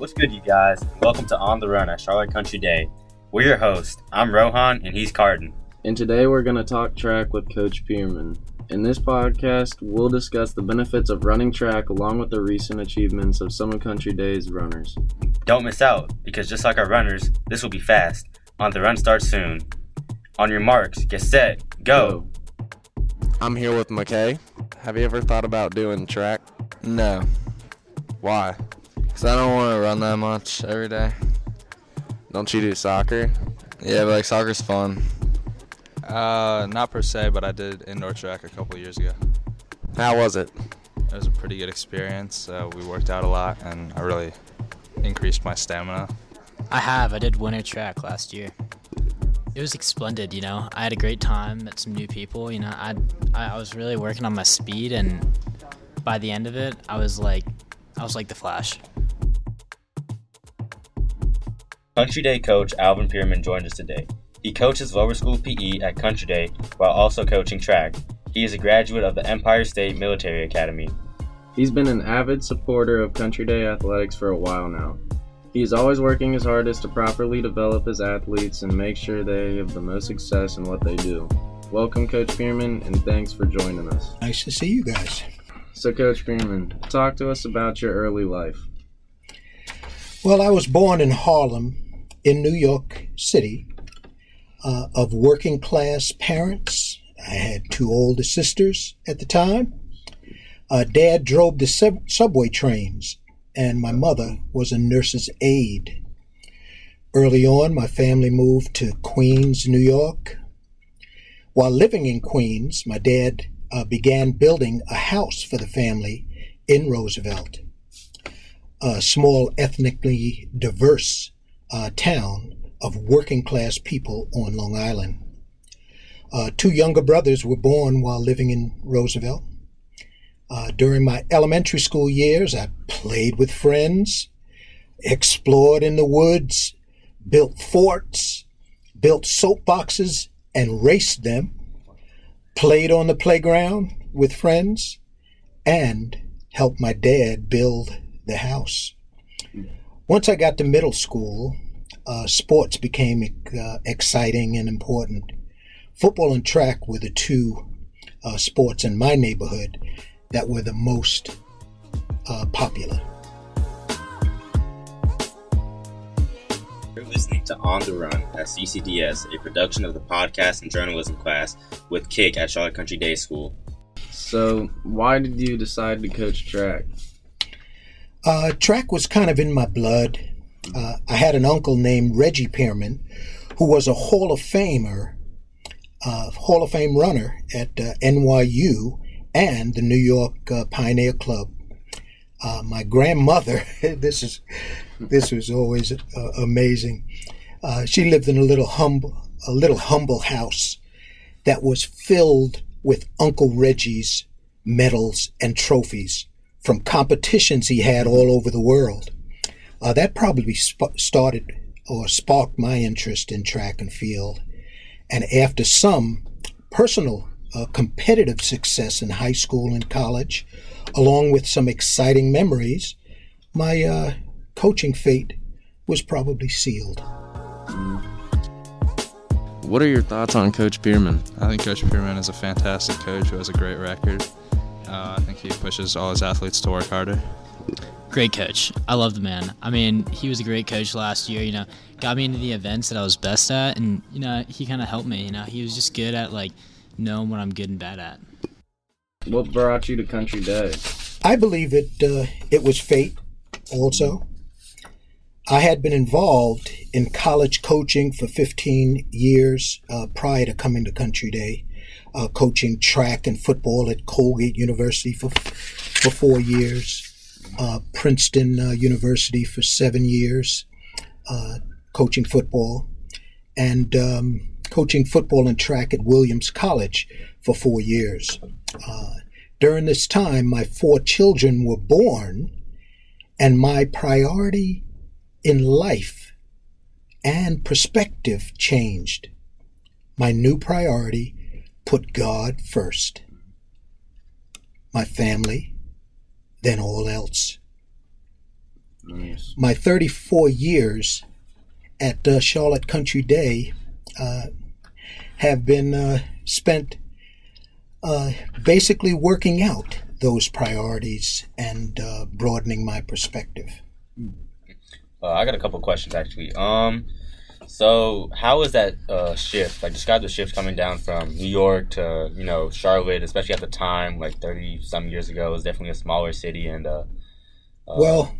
What's good, you guys? Welcome to On the Run at Charlotte Country Day. We're your host. I'm Rohan, and he's Carden. And today we're going to talk track with Coach Pearman. In this podcast, we'll discuss the benefits of running track along with the recent achievements of some of Country Day's runners. Don't miss out, because just like our runners, this will be fast. On the Run starts soon. On your marks, get set, go. I'm here with McKay. Have you ever thought about doing track? No, Why? Because I don't want to run that much every day. Don't you do soccer? Yeah, but like soccer's fun. Uh, not per se, but I did indoor track a couple years ago. How was it? It was a pretty good experience. Uh, we worked out a lot, and I really increased my stamina. I have. I did winter track last year. It was splendid, you know. I had a great time, met some new people. You know, I I was really working on my speed, and by the end of it, I was like, I was like the Flash. Country Day coach Alvin Pearman joined us today. He coaches lower school PE at Country Day while also coaching track. He is a graduate of the Empire State Military Academy. He's been an avid supporter of Country Day athletics for a while now. He is always working his hardest to properly develop his athletes and make sure they have the most success in what they do. Welcome, Coach Pearman, and thanks for joining us. Nice to see you guys. So, Coach Pearman, talk to us about your early life. Well, I was born in Harlem, in New York City, uh, of working class parents. I had two older sisters at the time. Uh, Dad drove the sub- subway trains, and my mother was a nurse's aide. Early on, my family moved to Queens, New York. While living in Queens, my dad uh, began building a house for the family in Roosevelt, a small ethnically diverse uh, town of working class people on Long Island. Uh, two younger brothers were born while living in Roosevelt. Uh, during my elementary school years, I played with friends, explored in the woods, built forts, built soapboxes, and raced them, played on the playground with friends, and helped my dad build the house. Once I got to middle school, uh, sports became uh, exciting and important. Football and track were the two uh, sports in my neighborhood that were the most uh, popular. You're listening to On the Run at CCDS, a production of the podcast and journalism class with Kick at Charlotte Country Day School. So, why did you decide to coach track? Uh, track was kind of in my blood. Uh, I had an uncle named Reggie Pearman, who was a Hall of Famer, uh, Hall of Fame runner at uh, NYU and the New York uh, Pioneer Club. Uh, my grandmother, this is this was always amazing. She lived in a little humble, a little humble house that was filled with Uncle Reggie's medals and trophies from competitions he had all over the world. Uh, that probably sp- started or sparked my interest in track and field. And after some personal uh, competitive success in high school and college, along with some exciting memories, my uh, coaching fate was probably sealed. What are your thoughts on Coach Pearman? I think Coach Pearman is a fantastic coach who has a great record. Uh, I think he pushes all his athletes to work harder. Great coach. I love the man. I mean, he was a great coach last year. You know, got me into the events that I was best at, and you know, he kind of helped me. You know, he was just good at like knowing what I'm good and bad at. What brought you to Country Day? I believe it uh, it was fate also. I had been involved in college coaching for 15 years uh, prior to coming to Country Day, uh, coaching track and football at Colgate University for, for four years, uh, Princeton uh, University for seven years, uh, coaching football, and um, coaching football and track at Williams College for four years. Uh, during this time, my four children were born, and my priority in life and perspective changed. My new priority put God first, my family, then all else. Nice. my 34 years at uh, Charlotte Country Day uh, have been uh, spent uh, basically working out those priorities and uh, broadening my perspective. Uh, I got a couple questions actually. Um, so how is that uh, shift? Like, describe the shift coming down from New York to you know Charlotte, especially at the time, like thirty some years ago. It was definitely a smaller city, and uh, uh, Well,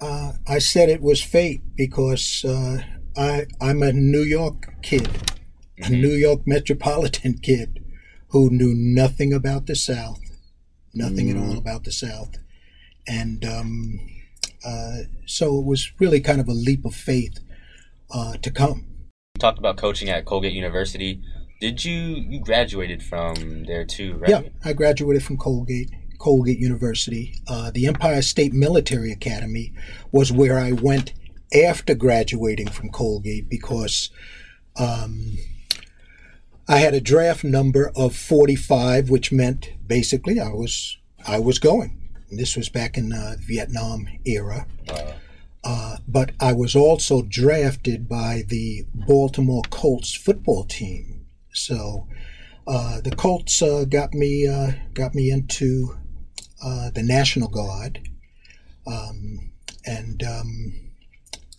uh, I said it was fate because uh, I I'm a New York kid, a Mhm. New York metropolitan kid who knew nothing about the South, nothing at all about the South, and um, uh, so it was really kind of a leap of faith uh, to come. you talked about coaching at Colgate University. Did you you graduated from there too, right? Yeah, I graduated from Colgate, Colgate University. Uh, the Empire State Military Academy was where I went after graduating from Colgate because um, I had a draft number of 45, which meant basically I was I was going. And this was back in the Vietnam era. Uh, Uh, but I was also drafted by the Baltimore Colts football team. So uh, the Colts uh, got me uh, got me into uh, the National Guard, um, and um,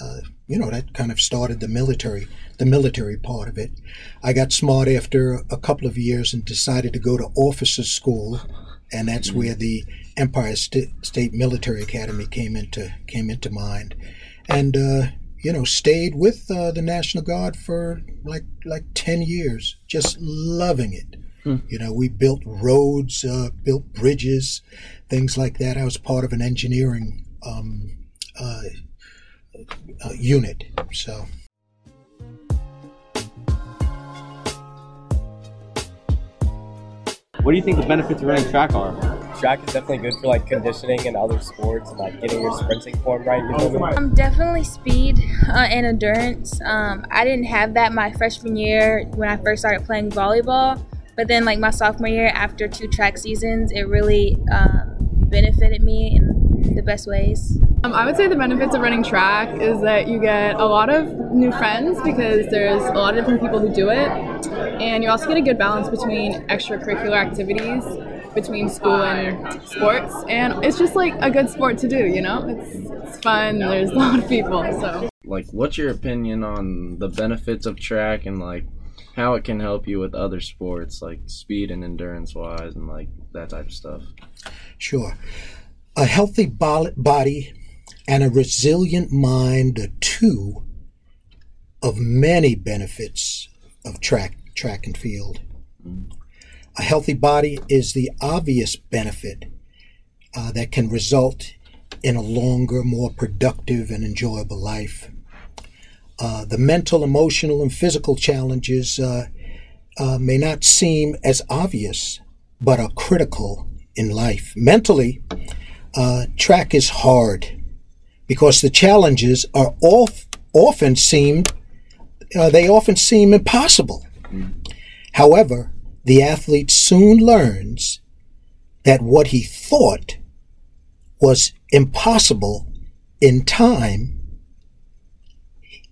uh, you know that kind of started the military the military part of it. I got smart after a couple of years and decided to go to officers school, and that's where the Empire St- State Military Academy came into came into mind, and uh, you know stayed with uh, the National Guard for like like ten years, just loving it. You know, we built roads, uh, built bridges, things like that. I was part of an engineering um, uh, uh, unit, so. What do you think the benefits of running track are? Track is definitely good for like conditioning and other sports and like getting your sprinting form right. You know what I mean? Um, definitely speed uh, and endurance. Um, I didn't have that my freshman year when I first started playing volleyball, but then like my sophomore year, after two track seasons, it really um, benefited me in the best ways. Um, I would say the benefits of running track is that you get a lot of new friends because there's a lot of different people who do it, and you also get a good balance between extracurricular activities, between school and sports, and it's just like a good sport to do. You know, it's, it's fun. There's a lot of people, so. Like, what's your opinion on the benefits of track and like how it can help you with other sports, like speed and endurance wise, and like that type of stuff? Sure. A healthy body and a resilient mind are two of many benefits of track track and field. Mm-hmm. A healthy body is the obvious benefit uh, that can result in a longer, more productive, and enjoyable life. Uh, the mental, emotional, and physical challenges uh, uh, may not seem as obvious, but are critical in life. Mentally, uh, track is hard because the challenges are off, often seemed uh, they often seem impossible. However, the athlete soon learns that what he thought was impossible in time,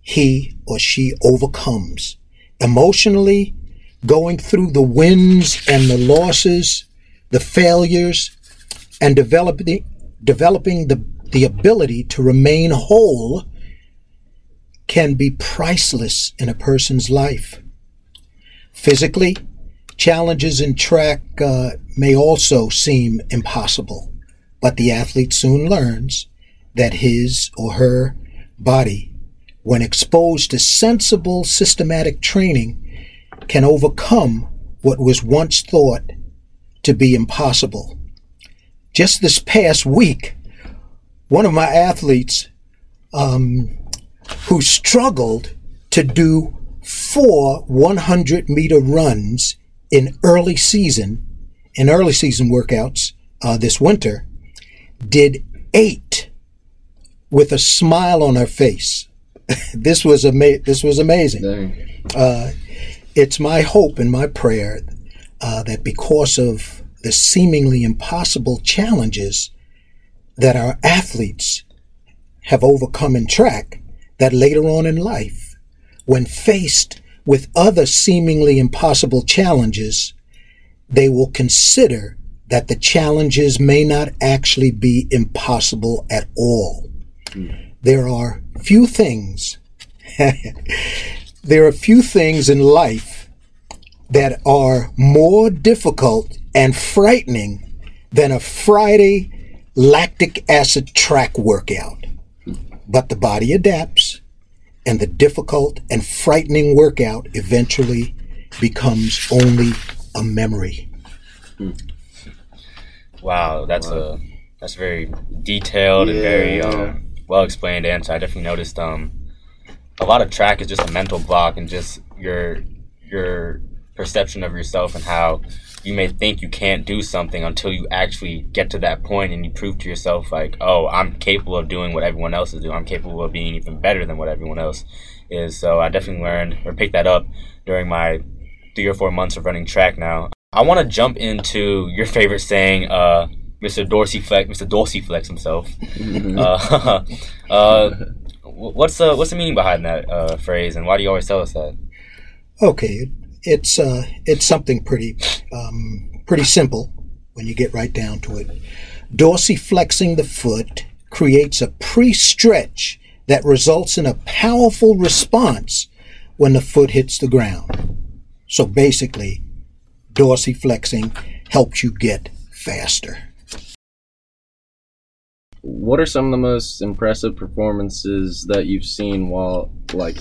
he or she overcomes. Emotionally, going through the wins and the losses, the failures, and developing, developing the, the ability to remain whole can be priceless in a person's life. Physically, challenges in track uh, may also seem impossible, but the athlete soon learns that his or her body, when exposed to sensible, systematic training, can overcome what was once thought to be impossible. Just this past week, one of my athletes um, who struggled to do four 100 meter runs in early season, in early season workouts uh, this winter, did eight with a smile on her face. this was ama- This was amazing. Uh, it's my hope and my prayer uh, that because of the seemingly impossible challenges that our athletes have overcome in track that later on in life, when faced with other seemingly impossible challenges, they will consider that the challenges may not actually be impossible at all. There are few things, there are few things in life that are more difficult and frightening than a Friday lactic acid track workout. But the body adapts, and the difficult and frightening workout eventually becomes only a memory. Wow, that's a that's a very detailed and very um, well explained answer. I definitely noticed um, a lot of track is just a mental block and just your your perception of yourself and how you may think you can't do something until you actually get to that point and you prove to yourself like, oh, I'm capable of doing what everyone else is doing. I'm capable of being even better than what everyone else is. So I definitely learned or picked that up during my three or four months of running track now. I want to jump into your favorite saying, uh, Mr. Dorsey Flex, Mr. Dorsey Flex himself. uh, uh, what's the what's the meaning behind that uh, phrase, and why do you always tell us that? Okay, it's uh, it's something pretty um, pretty simple when you get right down to it. Dorsiflexing the foot creates a pre-stretch that results in a powerful response when the foot hits the ground. So basically, dorsiflexing helps you get faster. What are some of the most impressive performances that you've seen while like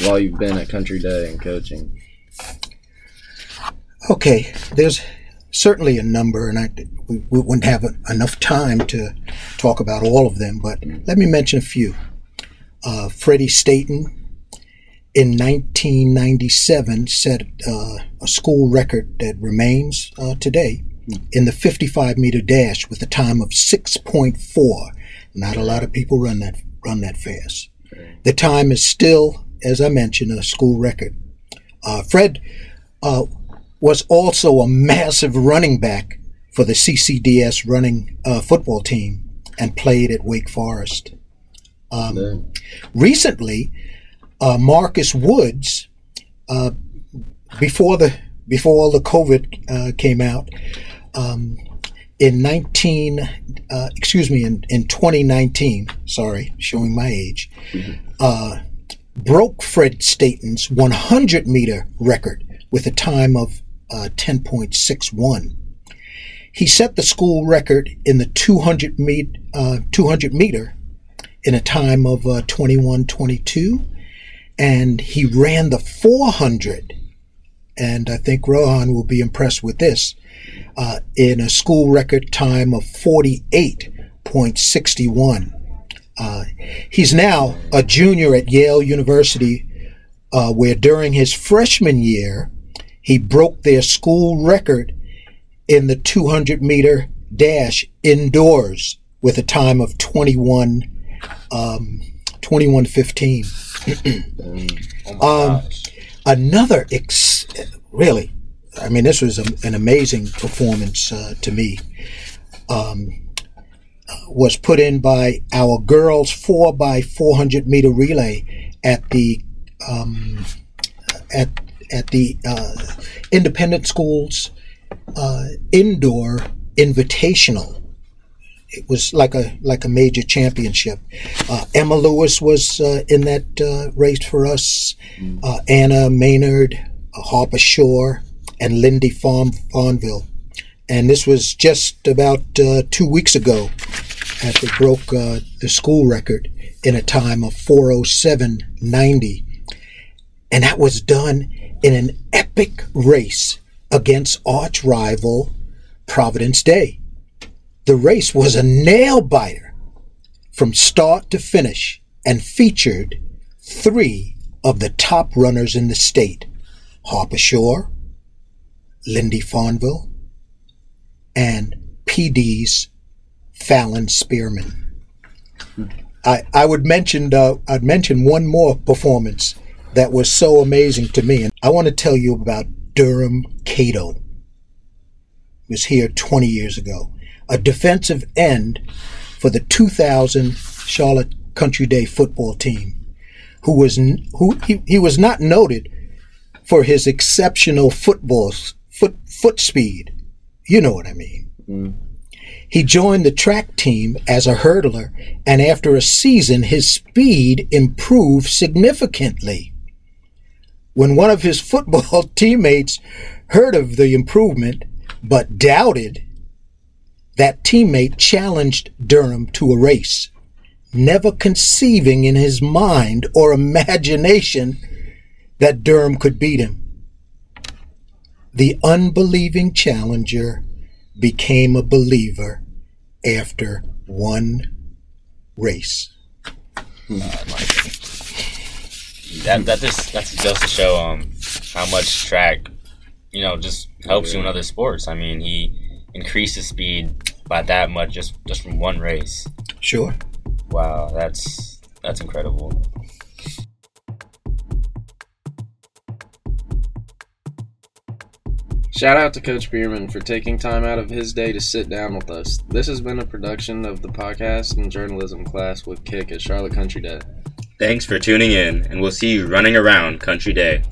while you've been at Country Day and coaching? Okay, there's certainly a number, and I, we, we wouldn't have enough time to talk about all of them, but let me mention a few. Uh, Freddie Staten in 1997 set uh, a school record that remains uh, today in the 55 meter dash with a time of 6.4. Not a lot of people run that run that fast. The time is still, as I mentioned, a school record. Uh, Fred uh, was also a massive running back for the CCDS running uh, football team and played at Wake Forest. Um, recently, uh, Marcus Woods, uh, before the before all the COVID uh, came out, um, in 19, uh, excuse me, in, in 2019, sorry, showing my age, uh, broke Fred Staten's 100 meter record with a time of uh, 10.61. He set the school record in the 200, meet, uh, 200 meter in a time of uh, 21.22, and he ran the 400. And I think Rohan will be impressed with this uh, in a school record time of 48.61. Uh, he's now a junior at Yale University, uh, where during his freshman year, he broke their school record in the 200 meter dash indoors with a time of 21, um, 21.15. um, another, ex- really, I mean, this was a, an amazing performance uh, to me. Um, was put in by our girls four by four hundred meter relay at the um, at at the uh, independent schools uh, indoor invitational. It was like a like a major championship. Uh, Emma Lewis was uh, in that uh, race for us. Uh, Anna Maynard, uh, Harper Shore, and Lindy Farm Farnville. And this was just about uh, two weeks ago that they broke uh, the school record in a time of 407.90. And that was done in an epic race against arch rival Providence Day. The race was a nail biter from start to finish and featured three of the top runners in the state Harper Shore, Lindy Farnville, and PD's Fallon Spearman. I, I would mention uh, I'd mention one more performance that was so amazing to me, and I want to tell you about Durham Cato. He was here 20 years ago, a defensive end for the 2000 Charlotte Country Day football team, who was who he, he was not noted for his exceptional football foot foot speed. You know what I mean. Mm. He joined the track team as a hurdler, and after a season, his speed improved significantly. When one of his football teammates heard of the improvement but doubted, that teammate challenged Durham to a race, never conceiving in his mind or imagination that Durham could beat him. The unbelieving challenger became a believer after one race. Hmm. That that just that's just to show um how much track, you know, just helps you in other sports. I mean, he increased his speed by that much just just from one race. Sure. Wow, that's that's incredible. Shout out to Coach Pearman for taking time out of his day to sit down with us. This has been a production of the podcast and journalism class with Kick at Charlotte Country Day. Thanks for tuning in, and we'll see you running around Country Day.